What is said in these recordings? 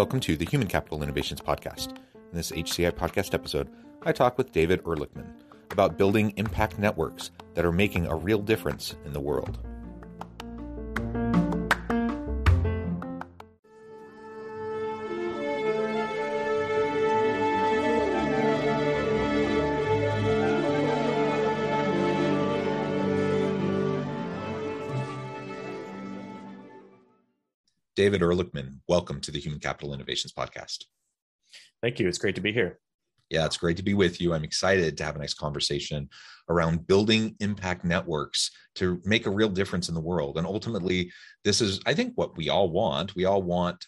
Welcome to the Human Capital Innovations Podcast. In this HCI podcast episode, I talk with David Ehrlichman about building impact networks that are making a real difference in the world. David Ehrlichman, welcome to the Human Capital Innovations Podcast. Thank you. It's great to be here. Yeah, it's great to be with you. I'm excited to have a nice conversation around building impact networks to make a real difference in the world. And ultimately, this is, I think, what we all want. We all want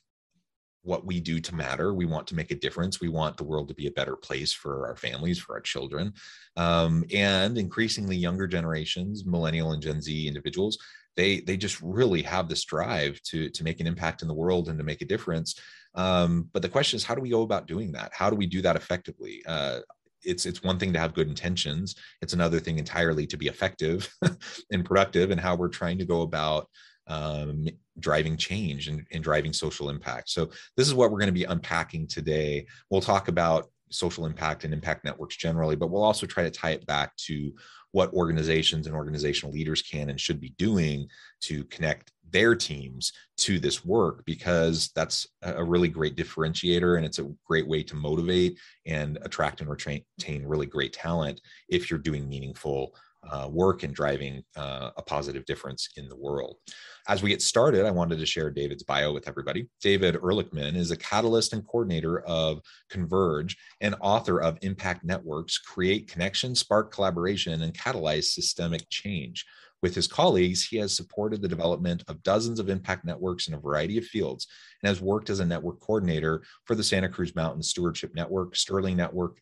what we do to matter. We want to make a difference. We want the world to be a better place for our families, for our children. Um, and increasingly, younger generations, millennial and Gen Z individuals, they they just really have this drive to to make an impact in the world and to make a difference. Um, but the question is how do we go about doing that? How do we do that effectively? Uh, it's it's one thing to have good intentions. It's another thing entirely to be effective and productive and how we're trying to go about um, driving change and, and driving social impact. So this is what we're going to be unpacking today. We'll talk about social impact and impact networks generally but we'll also try to tie it back to what organizations and organizational leaders can and should be doing to connect their teams to this work because that's a really great differentiator and it's a great way to motivate and attract and retain really great talent if you're doing meaningful uh, work and driving uh, a positive difference in the world. As we get started, I wanted to share David's bio with everybody. David Ehrlichman is a catalyst and coordinator of Converge and author of Impact Networks Create Connection, Spark Collaboration, and Catalyze Systemic Change. With his colleagues, he has supported the development of dozens of impact networks in a variety of fields and has worked as a network coordinator for the Santa Cruz Mountain Stewardship Network, Sterling Network,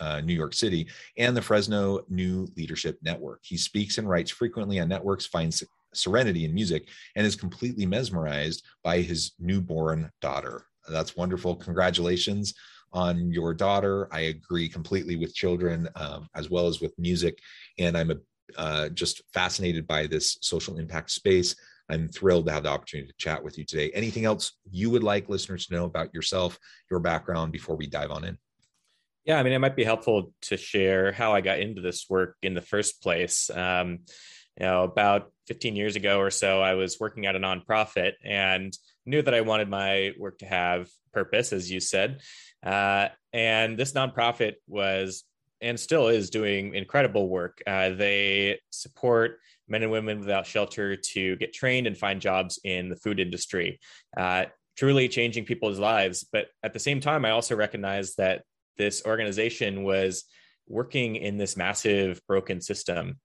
uh, New York City, and the Fresno New Leadership Network. He speaks and writes frequently on networks, finds serenity in music, and is completely mesmerized by his newborn daughter. That's wonderful. Congratulations on your daughter. I agree completely with children um, as well as with music. And I'm a uh, just fascinated by this social impact space. I'm thrilled to have the opportunity to chat with you today. Anything else you would like listeners to know about yourself, your background before we dive on in? Yeah, I mean, it might be helpful to share how I got into this work in the first place. Um, you know, about 15 years ago or so, I was working at a nonprofit and knew that I wanted my work to have purpose, as you said. Uh, and this nonprofit was and still is doing incredible work. Uh, they support men and women without shelter to get trained and find jobs in the food industry, uh, truly changing people's lives. But at the same time, I also recognize that this organization was working in this massive broken system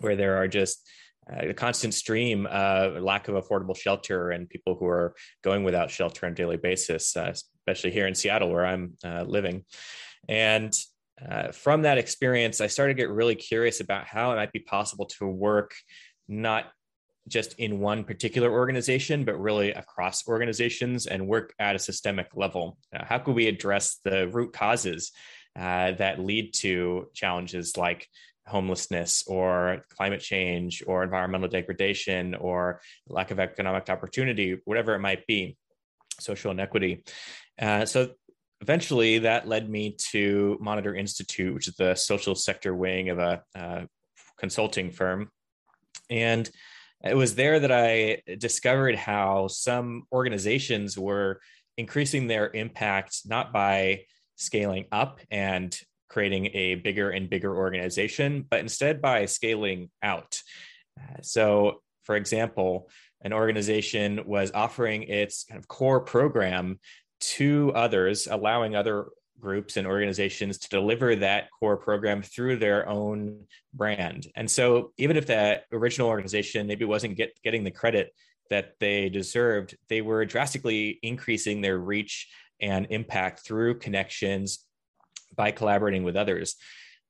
where there are just uh, a constant stream of lack of affordable shelter and people who are going without shelter on a daily basis, uh, especially here in Seattle where I'm uh, living. And uh, from that experience, I started to get really curious about how it might be possible to work not just in one particular organization, but really across organizations and work at a systemic level. Uh, how could we address the root causes uh, that lead to challenges like homelessness or climate change or environmental degradation or lack of economic opportunity, whatever it might be, social inequity? Uh, so eventually that led me to Monitor Institute, which is the social sector wing of a uh, consulting firm. And it was there that I discovered how some organizations were increasing their impact not by scaling up and creating a bigger and bigger organization, but instead by scaling out. Uh, so, for example, an organization was offering its kind of core program to others, allowing other groups and organizations to deliver that core program through their own brand. And so, even if that original organization maybe wasn't get, getting the credit that they deserved, they were drastically increasing their reach and impact through connections by collaborating with others.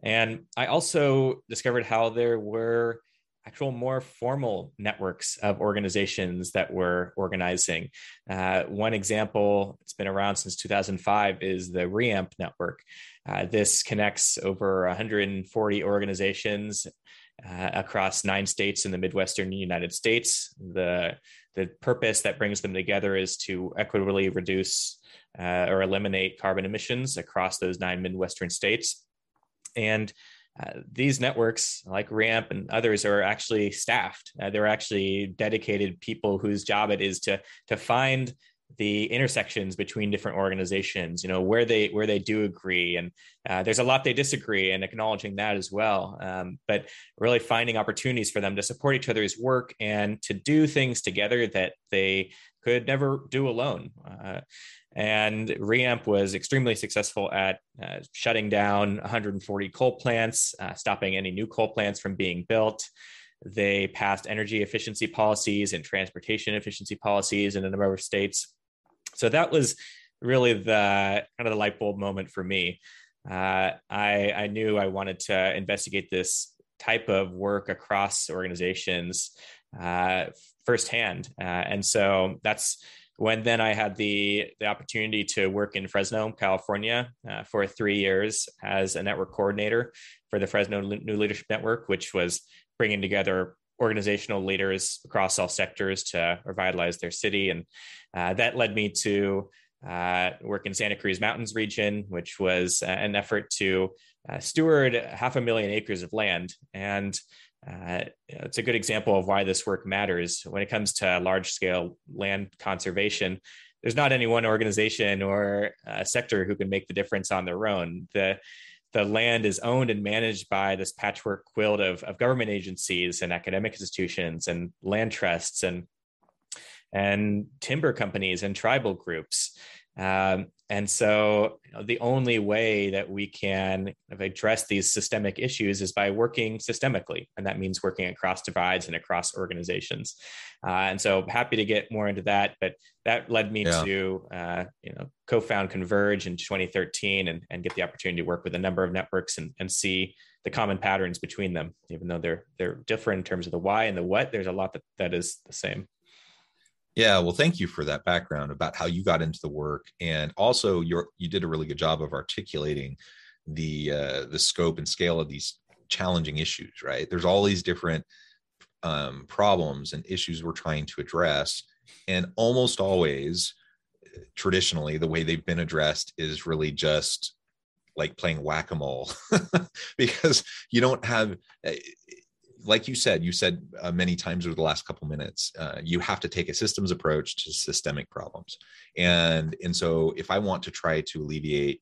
And I also discovered how there were actual more formal networks of organizations that were organizing. Uh, one example, it's been around since 2005, is the REAMP network. Uh, this connects over 140 organizations uh, across nine states in the Midwestern United States. The, the purpose that brings them together is to equitably reduce uh, or eliminate carbon emissions across those nine Midwestern states. And uh, these networks, like REAMP and others, are actually staffed. Uh, they're actually dedicated people whose job it is to to find the intersections between different organizations. You know where they where they do agree, and uh, there's a lot they disagree, and acknowledging that as well. Um, but really finding opportunities for them to support each other's work and to do things together that they could never do alone. And Reamp was extremely successful at uh, shutting down 140 coal plants, uh, stopping any new coal plants from being built. They passed energy efficiency policies and transportation efficiency policies in a number of states. So that was really the kind of the light bulb moment for me. Uh, I, I knew I wanted to investigate this type of work across organizations uh, firsthand. Uh, and so that's when then I had the the opportunity to work in Fresno, California, uh, for three years as a network coordinator for the Fresno New Leadership Network, which was bringing together organizational leaders across all sectors to revitalize their city, and uh, that led me to uh, work in Santa Cruz Mountains region, which was uh, an effort to uh, steward half a million acres of land. And uh, it's a good example of why this work matters when it comes to large scale land conservation. There's not any one organization or uh, sector who can make the difference on their own. The the land is owned and managed by this patchwork quilt of, of government agencies and academic institutions and land trusts and and timber companies and tribal groups. Um, and so you know, the only way that we can address these systemic issues is by working systemically. And that means working across divides and across organizations. Uh, and so happy to get more into that, but that led me yeah. to, uh, you know, co-found Converge in 2013 and, and get the opportunity to work with a number of networks and, and see the common patterns between them, even though they're, they're different in terms of the why and the what, there's a lot that, that is the same. Yeah, well, thank you for that background about how you got into the work, and also you you did a really good job of articulating the uh, the scope and scale of these challenging issues. Right, there's all these different um, problems and issues we're trying to address, and almost always, traditionally, the way they've been addressed is really just like playing whack a mole, because you don't have eh, like you said, you said uh, many times over the last couple minutes, uh, you have to take a systems approach to systemic problems. And, and so if I want to try to alleviate,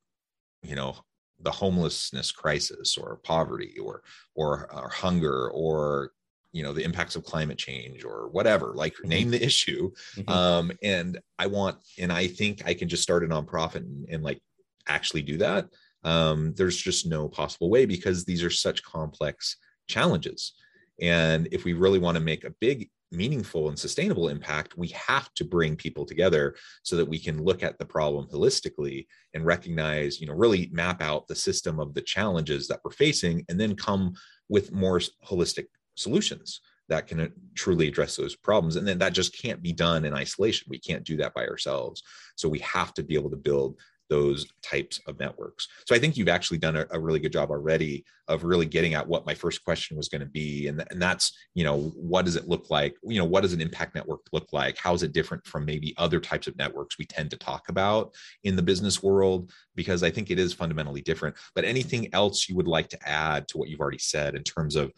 you know, the homelessness crisis or poverty or, or, or hunger or, you know, the impacts of climate change or whatever, like mm-hmm. name the issue. Mm-hmm. Um, and I want, and I think I can just start a nonprofit and, and like actually do that. Um, there's just no possible way because these are such complex challenges. And if we really want to make a big, meaningful, and sustainable impact, we have to bring people together so that we can look at the problem holistically and recognize, you know, really map out the system of the challenges that we're facing and then come with more holistic solutions that can uh, truly address those problems. And then that just can't be done in isolation. We can't do that by ourselves. So we have to be able to build those types of networks. So I think you've actually done a, a really good job already of really getting at what my first question was going to be. And, and that's, you know, what does it look like? You know, what does an impact network look like? How is it different from maybe other types of networks we tend to talk about in the business world? Because I think it is fundamentally different. But anything else you would like to add to what you've already said in terms of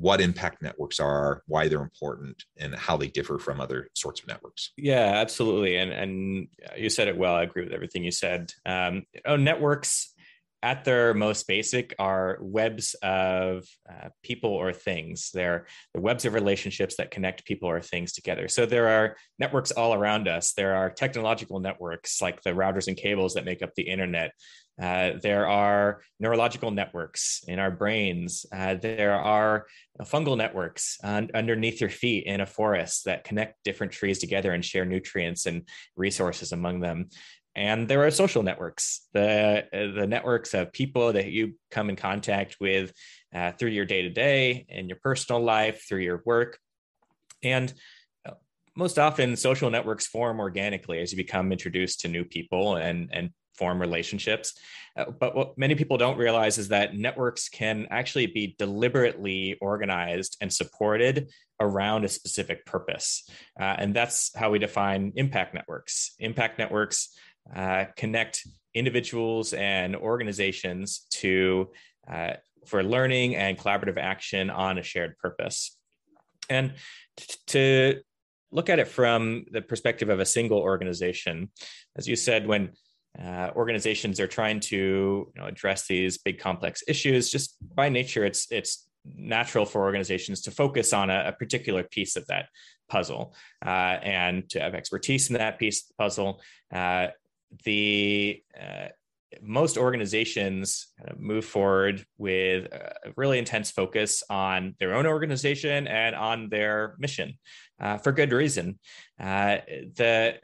what impact networks are, why they're important, and how they differ from other sorts of networks. Yeah, absolutely. And and you said it well. I agree with everything you said. Um, oh, networks at their most basic are webs of uh, people or things. They're the webs of relationships that connect people or things together. So there are networks all around us. There are technological networks like the routers and cables that make up the internet. Uh, there are neurological networks in our brains. Uh, there are fungal networks un- underneath your feet in a forest that connect different trees together and share nutrients and resources among them and there are social networks. The the networks of people that you come in contact with uh, through your day to day and your personal life through your work. And uh, most often social networks form organically as you become introduced to new people and and form relationships. Uh, but what many people don't realize is that networks can actually be deliberately organized and supported around a specific purpose. Uh, and that's how we define impact networks. Impact networks uh, connect individuals and organizations to uh, for learning and collaborative action on a shared purpose. And to look at it from the perspective of a single organization, as you said, when uh, organizations are trying to you know, address these big complex issues, just by nature, it's it's natural for organizations to focus on a, a particular piece of that puzzle uh, and to have expertise in that piece of the puzzle. Uh, the uh, most organizations move forward with a really intense focus on their own organization and on their mission uh, for good reason. Uh, the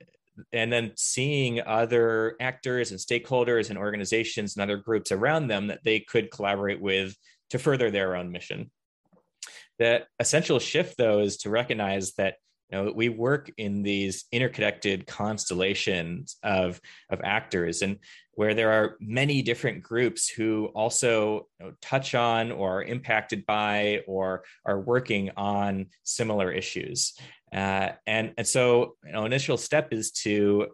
and then seeing other actors and stakeholders and organizations and other groups around them that they could collaborate with to further their own mission. The essential shift, though, is to recognize that you know, we work in these interconnected constellations of, of actors and where there are many different groups who also you know, touch on or are impacted by or are working on similar issues. Uh, and, and so, you know, initial step is to,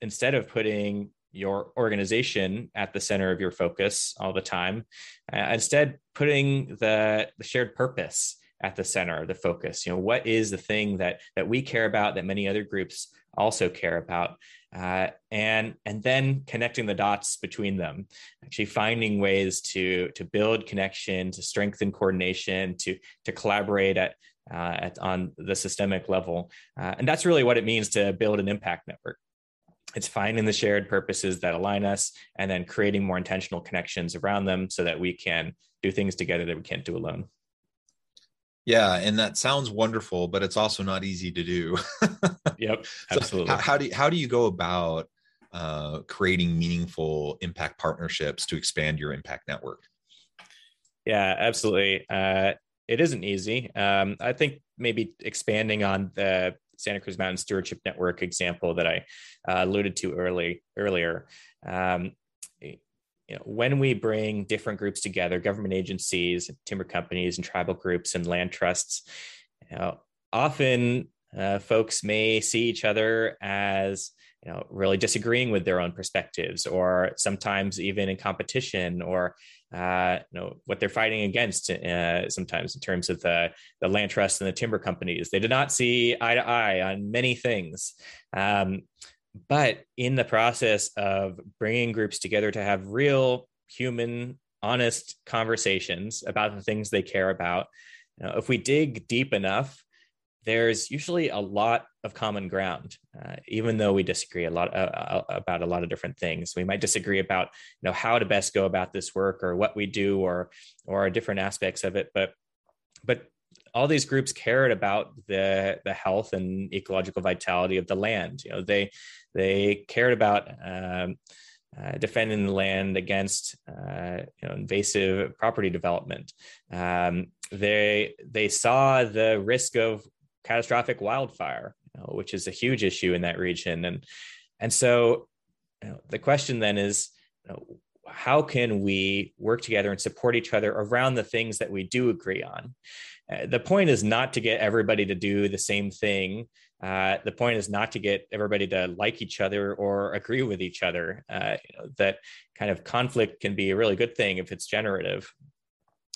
instead of putting your organization at the center of your focus all the time, uh, instead putting the, the shared purpose at the center of the focus. You know what is the thing that that we care about that many other groups also care about? Uh, and and then connecting the dots between them actually finding ways to to build connection to strengthen coordination to to collaborate at, uh, at on the systemic level. Uh, and that's really what it means to build an impact network. It's finding the shared purposes that align us and then creating more intentional connections around them so that we can do things together that we can't do alone yeah, and that sounds wonderful, but it's also not easy to do. yep, absolutely. So how, how, do you, how do you go about uh, creating meaningful impact partnerships to expand your impact network? Yeah, absolutely. Uh, it isn't easy. Um, I think maybe expanding on the Santa Cruz Mountain Stewardship Network example that I uh, alluded to early earlier. Um, you know, when we bring different groups together, government agencies, timber companies, and tribal groups and land trusts, you know, often uh, folks may see each other as you know really disagreeing with their own perspectives, or sometimes even in competition, or uh, you know what they're fighting against. Uh, sometimes in terms of the the land trusts and the timber companies, they do not see eye to eye on many things. Um, but in the process of bringing groups together to have real human honest conversations about the things they care about you know, if we dig deep enough there's usually a lot of common ground uh, even though we disagree a lot uh, uh, about a lot of different things. We might disagree about you know how to best go about this work or what we do or or different aspects of it but but all these groups cared about the the health and ecological vitality of the land. You know, they they cared about um, uh, defending the land against uh, you know, invasive property development. Um, they they saw the risk of catastrophic wildfire, you know, which is a huge issue in that region, and and so you know, the question then is. How can we work together and support each other around the things that we do agree on? Uh, the point is not to get everybody to do the same thing. Uh, the point is not to get everybody to like each other or agree with each other. Uh, you know, that kind of conflict can be a really good thing if it's generative.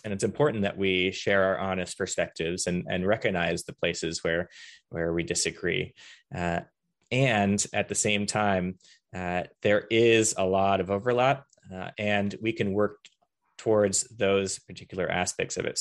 And it's important that we share our honest perspectives and, and recognize the places where, where we disagree. Uh, and at the same time, uh, there is a lot of overlap uh, and we can work towards those particular aspects of it.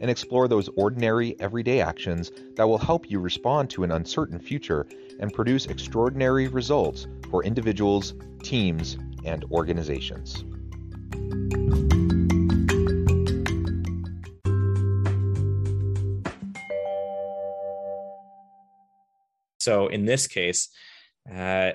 and explore those ordinary, everyday actions that will help you respond to an uncertain future and produce extraordinary results for individuals, teams, and organizations. So in this case, uh,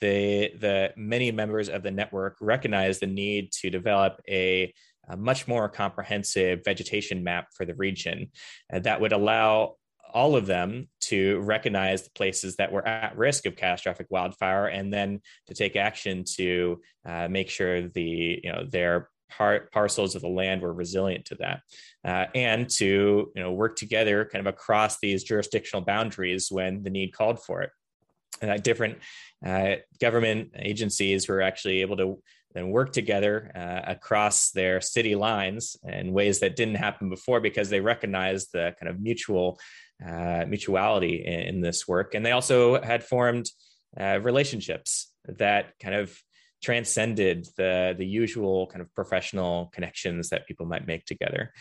the the many members of the network recognize the need to develop a, a much more comprehensive vegetation map for the region uh, that would allow all of them to recognize the places that were at risk of catastrophic wildfire and then to take action to uh, make sure the you know their par- parcels of the land were resilient to that uh, and to you know work together kind of across these jurisdictional boundaries when the need called for it. And uh, different uh, government agencies were actually able to then work together uh, across their city lines in ways that didn't happen before because they recognized the kind of mutual uh, mutuality in, in, this work and they also had formed uh, relationships that kind of transcended the the usual kind of professional connections that people might make together.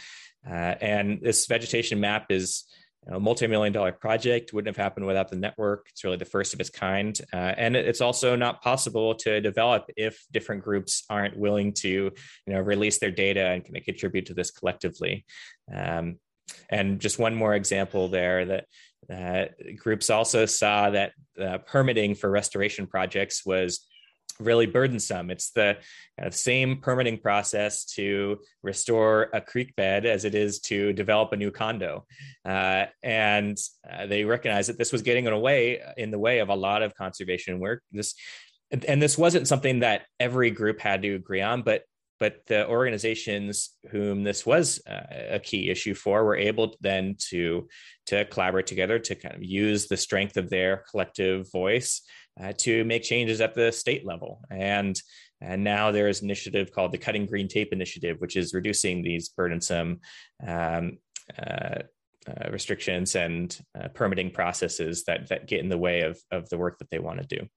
Uh, and this vegetation map is a multi-million dollar project wouldn't have happened without the network. It's really the first of its kind. Uh, and it's also not possible to develop if different groups aren't willing to you know release their data and kind of contribute to this collectively. Um, and just one more example there that uh, groups also saw that uh, permitting for restoration projects was really burdensome. It's the kind of same permitting process to restore a creek bed as it is to develop a new condo. Uh, and uh, they recognized that this was getting in a way in the way of a lot of conservation work. This and this wasn't something that every group had to agree on, but but the organizations whom this was uh, a key issue for were able then to to collaborate together to kind of use the strength of their collective voice uh, to make changes at the state level. And, and now there is an initiative called the Cutting Green Tape Initiative, which is reducing these burdensome um, uh, uh, restrictions and uh, permitting processes that, that get in the way of, of the work that they want to do.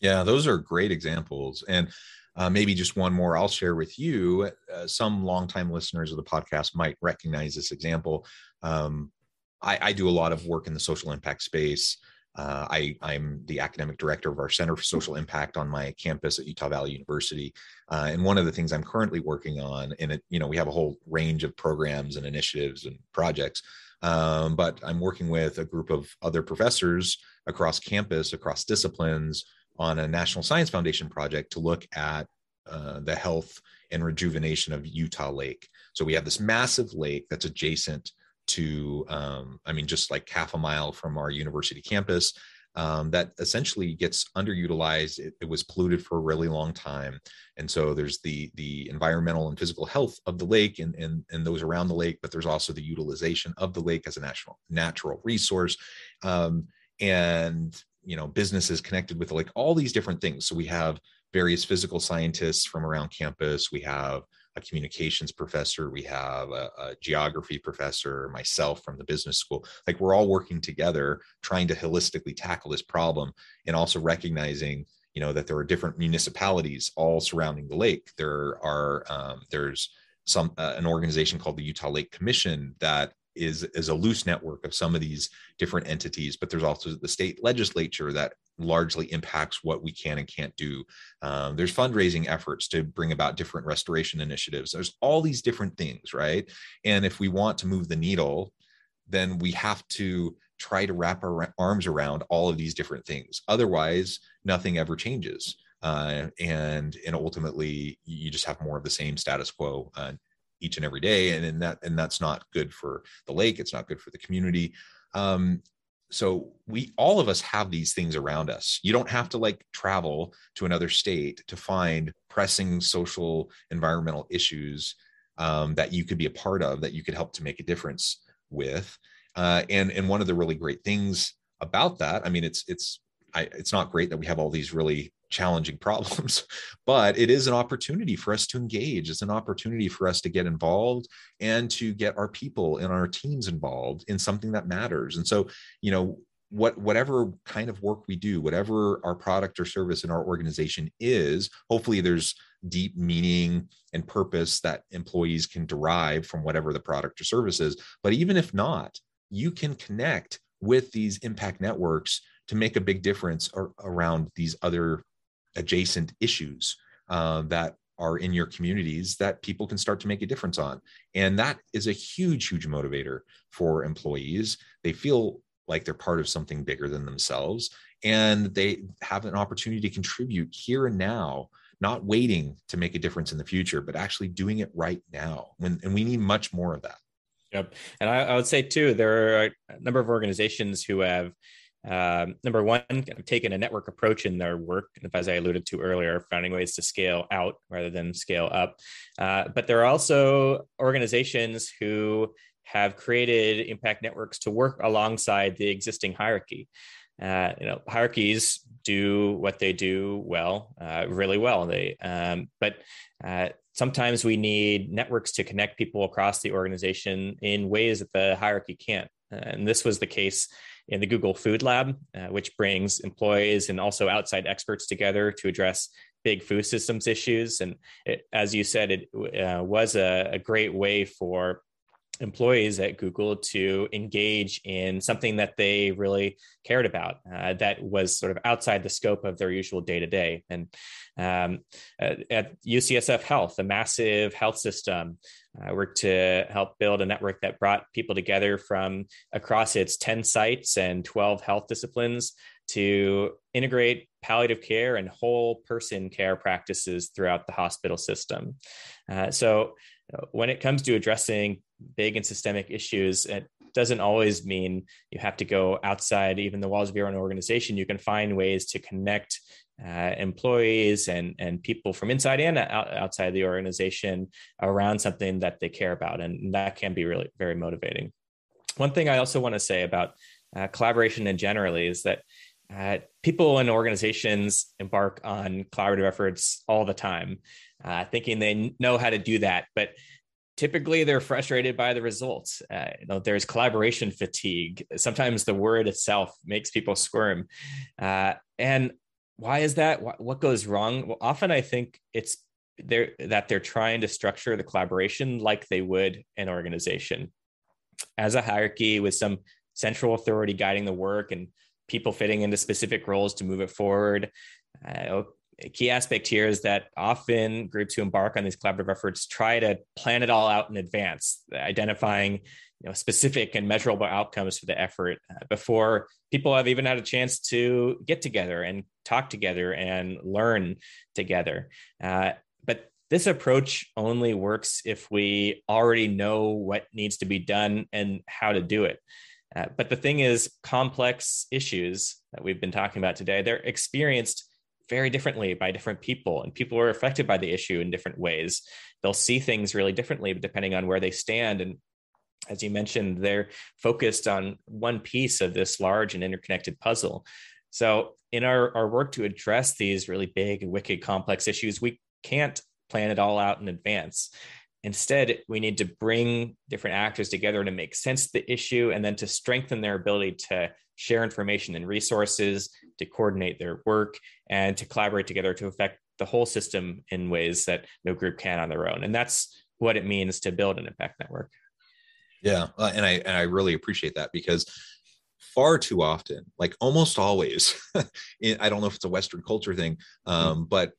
Yeah, those are great examples. And uh, maybe just one more I'll share with you. Uh, some longtime listeners of the podcast might recognize this example. Um, I, I, do a lot of work in the social impact space. Uh, I, I'm the academic director of our Center for Social Impact on my campus at Utah Valley University. Uh, and one of the things I'm currently working on, and it, you know, we have a whole range of programs and initiatives and projects, um, but I'm working with a group of other professors across campus, across disciplines, on a National Science Foundation project to look at uh, the health and rejuvenation of Utah Lake. So we have this massive lake that's adjacent to, um, I mean, just like half a mile from our university campus. Um, that essentially gets underutilized. It, it, was polluted for a really long time, and so there's the the environmental and physical health of the lake and and, and those around the lake, but there's also the utilization of the lake as a national natural resource, um, and you know businesses connected with like all these different things. So we have various physical scientists from around campus. We have a communications professor, we have a, a, geography professor, myself from the business school. Like we're all working together trying to holistically tackle this problem and also recognizing, you know, that there are different municipalities all surrounding the lake. There are um, there's some uh, an organization called the Utah Lake Commission that is is a loose network of some of these different entities but there's also the state legislature that largely impacts what we can and can't do. Um, there's fundraising efforts to bring about different restoration initiatives. There's all these different things right? And if we want to move the needle then we have to try to wrap our arms around all of these different things. Otherwise nothing ever changes. Uh, and and ultimately you just have more of the same status quo uh, each and every day. And, and that and that's not good for the lake. It's not good for the community. Um, so we all of us have these things around us. You don't have to like travel to another state to find pressing social environmental issues um, that you could be a part of that you could help to make a difference with. Uh, and and one of the really great things about that i mean it's it's I, it's not great that we have all these really challenging problems but it is an opportunity for us to engage. It's an opportunity for us to get involved and to get our people and our teams involved in something that matters. And so you know what whatever kind of work we do whatever our product or service in our organization is hopefully there's deep meaning and purpose that employees can derive from whatever the product or service is. But even if not you can connect with these impact networks to make a big difference around these other adjacent issues uh, that are in your communities that people can start to make a difference on. And that is a huge, huge motivator for employees. They feel like they're part of something bigger than themselves and they have an opportunity to contribute here and now not waiting to make a difference in the future but actually doing it right now when, and we need much more of that yep and I, I would say too there are a number of organizations who have um, number one, kind of taken a network approach in their work, as I alluded to earlier, finding ways to scale out rather than scale up. Uh, but there are also organizations who have created impact networks to work alongside the existing hierarchy. Uh, you know, hierarchies do what they do well, uh, really well. They, um, but uh, sometimes we need networks to connect people across the organization in ways that the hierarchy can't. And this was the case in the Google Food Lab, uh, which brings employees and also outside experts together to address big food systems issues. And it, as you said, it uh, was a, a great way for employees at Google to engage in something that they really cared about uh, that was sort of outside the scope of their usual day to day. And um, at, at, UCSF Health, a massive health system, I uh, worked to help build a network that brought people together from across its 10 sites and 12 health disciplines to integrate palliative care and whole person care practices throughout the hospital system. Uh, so, when it comes to addressing big and systemic issues, it doesn't always mean you have to go outside even the walls of your own organization. You can find ways to connect uh, employees and and people from inside and out, outside the organization around something that they care about, and that can be really very motivating. One thing I also want to say about uh, collaboration in generally is that uh, people and organizations embark on collaborative efforts all the time, uh, thinking they know how to do that, but typically they're frustrated by the results. Uh, you know, there's collaboration fatigue. Sometimes the word itself makes people squirm. Uh, and why is that? What, goes wrong? Well, often I think it's they're, that they're trying to structure the collaboration like they would an organization as a hierarchy with some central authority guiding the work and people fitting into specific roles to move it forward. Uh, key aspect here is that often groups who embark on these collaborative efforts try to plan it all out in advance, identifying you know, specific and measurable outcomes for the effort uh, before people have even had a chance to get together and talk together and learn together. Uh, but this approach only works if we already know what needs to be done and how to do it. Uh, but the thing is, complex issues that we've been talking about today, they're experienced very differently by different people and people are affected by the issue in different ways. They'll see things really differently depending on where they stand and as you mentioned they're focused on one piece of this large and interconnected puzzle. So in our, our work to address these really big and wicked complex issues we can't plan it all out in advance Instead, we need to bring different actors together to make sense of the issue and then to strengthen their ability to share information and resources, to coordinate their work, and to collaborate together to affect the whole system in ways that no group can on their own. And that's what it means to build an impact network. Yeah, uh, and I and I really appreciate that because far too often, like almost always, I don't know if it's a Western culture thing, mm-hmm. um, but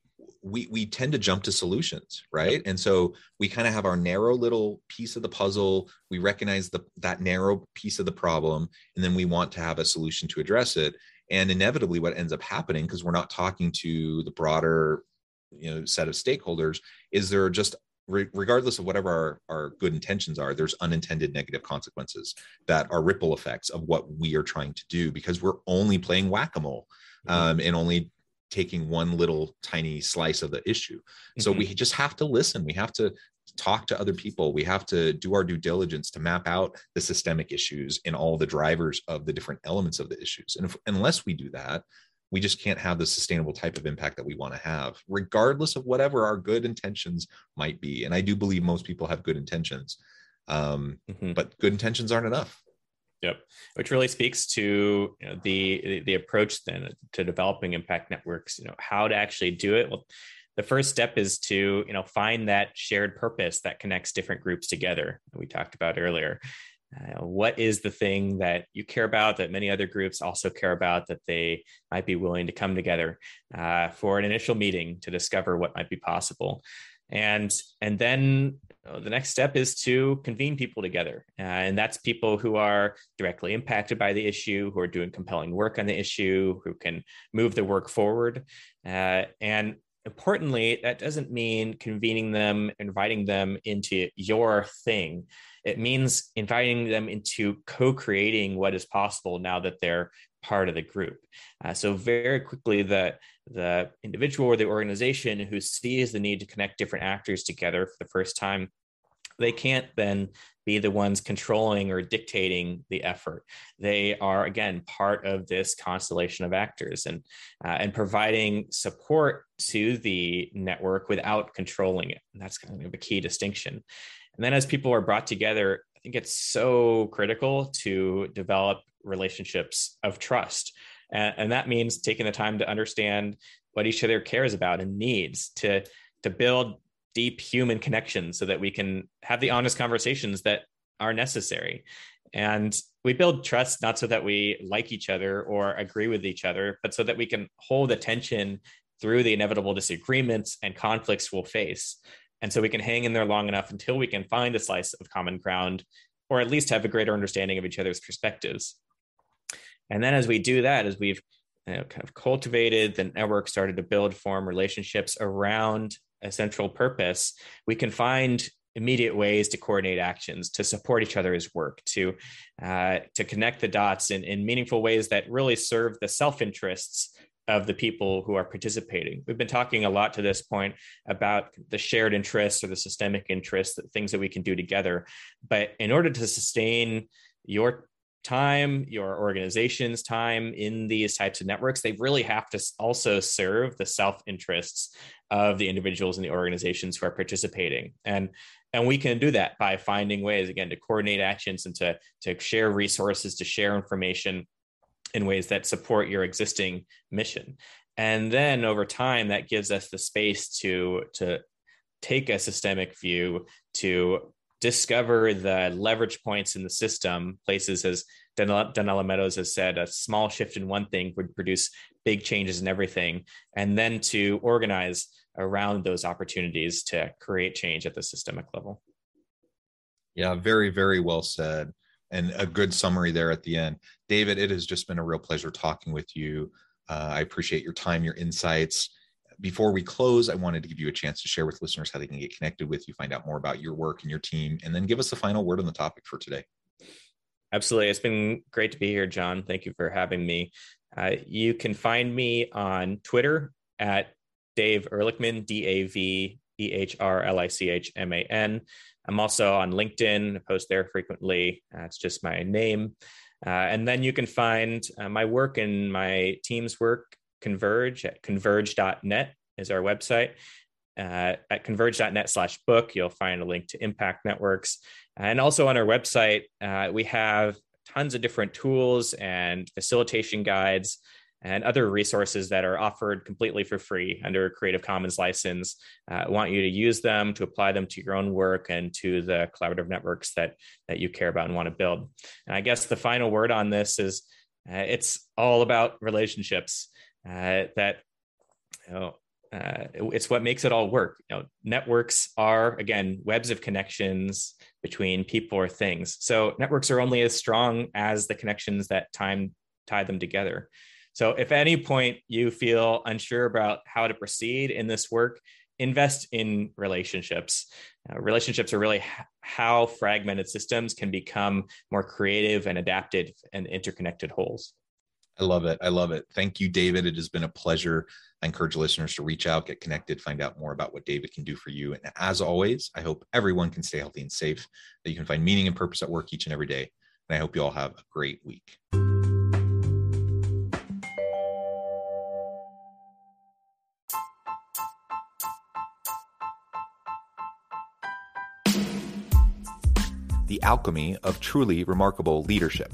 we we tend to jump to solutions right yep. and so we kind of have our narrow little piece of the puzzle we recognize the that narrow piece of the problem and then we want to have a solution to address it and inevitably what ends up happening because we're not talking to the broader you know set of stakeholders is there just regardless of whatever our, our good intentions are there's unintended negative consequences that are ripple effects of what we are trying to do because we're only playing whack-a-mole mm-hmm. um, and only taking one little tiny slice of the issue. So mm-hmm. we just have to listen. We have to talk to other people. We have to do our due diligence to map out the systemic issues and all the drivers of the different elements of the issues. And if, unless we do that, we just can't have the sustainable type of impact that we want to have, regardless of whatever our good intentions might be. And I do believe most people have good intentions, um, mm-hmm. but good intentions aren't enough. Yep, which really speaks to you know, the the approach then to developing impact networks. You know how to actually do it. Well, the first step is to you know find that shared purpose that connects different groups together. We talked about earlier. Uh, what is the thing that you care about that many other groups also care about that they might be willing to come together uh, for an initial meeting to discover what might be possible? and and then uh, the next step is to convene people together. Uh, and that's people who are directly impacted by the issue who are doing compelling work on the issue who can move the work forward. Uh, and importantly that doesn't mean convening them inviting them into your thing. It means inviting them into co-creating what is possible now that they're part of the group. Uh, so very quickly, the the individual or the organization who sees the need to connect different actors together for the first time, they can't then be the ones controlling or dictating the effort. They are again part of this constellation of actors and uh, and providing support to the network without controlling it. And that's kind of a key distinction. And then as people are brought together, I think it's so critical to develop relationships of trust. And, and that means taking the time to understand what each other cares about and needs to, to build deep human connections so that we can have the honest conversations that are necessary. And we build trust not so that we like each other or agree with each other, but so that we can hold attention through the inevitable disagreements and conflicts we'll face. And so we can hang in there long enough until we can find a slice of common ground or at least have a greater understanding of each other's perspectives. And then as we do that, as we've you know, kind of cultivated the network, started to build, form relationships around a central purpose, we can find immediate ways to coordinate actions, to support each other's work, to uh, to connect the dots in, in meaningful ways that really serve the self interests of the people who are participating. We've been talking a lot to this point about the shared interests or the systemic interests, the things that we can do together. But in order to sustain your time, your organization's time in these types of networks, they really have to also serve the self interests of the individuals and the organizations who are participating. And and we can do that by finding ways again to coordinate actions and to to share resources, to share information in ways that support your existing mission. And then over time, that gives us the space to to take a systemic view to discover the leverage points in the system, places as Donella Meadows has said, a small shift in one thing would produce big changes in everything, and then to organize around those opportunities to create change at the systemic level. Yeah, very, very well said. And a good summary there at the end. David, it has just been a real pleasure talking with you. Uh, I appreciate your time, your insights before we close, I wanted to give you a chance to share with listeners how they can get connected with you, find out more about your work and your team, and then give us the final word on the topic for today. Absolutely. It's been great to be here, John. Thank you for having me. Uh, you can find me on Twitter at Dave Ehrlichman, D A V E H R L I C H M A N. I'm also on LinkedIn, I post there frequently. Uh, it's just my name. Uh, and then you can find uh, my work and my team's work Converge at converge.net is our website. Uh, at converge.net slash book, you'll find a link to impact networks. And also on our website, uh, we have tons of different tools and facilitation guides and other resources that are offered completely for free under a Creative Commons license. Uh, I want you to use them to apply them to your own work and to the collaborative networks that, that you care about and want to build. And I guess the final word on this is uh, it's all about relationships uh, that you know, uh, it's what makes it all work. You know, networks are again webs of connections between people or things. So networks are only as strong as the connections that time tie them together. So if at any point you feel unsure about how to proceed in this work, invest in relationships. Uh, relationships are really h- how fragmented systems can become more creative and adapted and interconnected wholes. I love it. I love it. Thank you, David. It has been a pleasure. I encourage listeners to reach out, get connected, find out more about what David can do for you. And as always, I hope everyone can stay healthy and safe, that you can find meaning and purpose at work each and every day. And I hope you all have a great week. The alchemy of truly remarkable leadership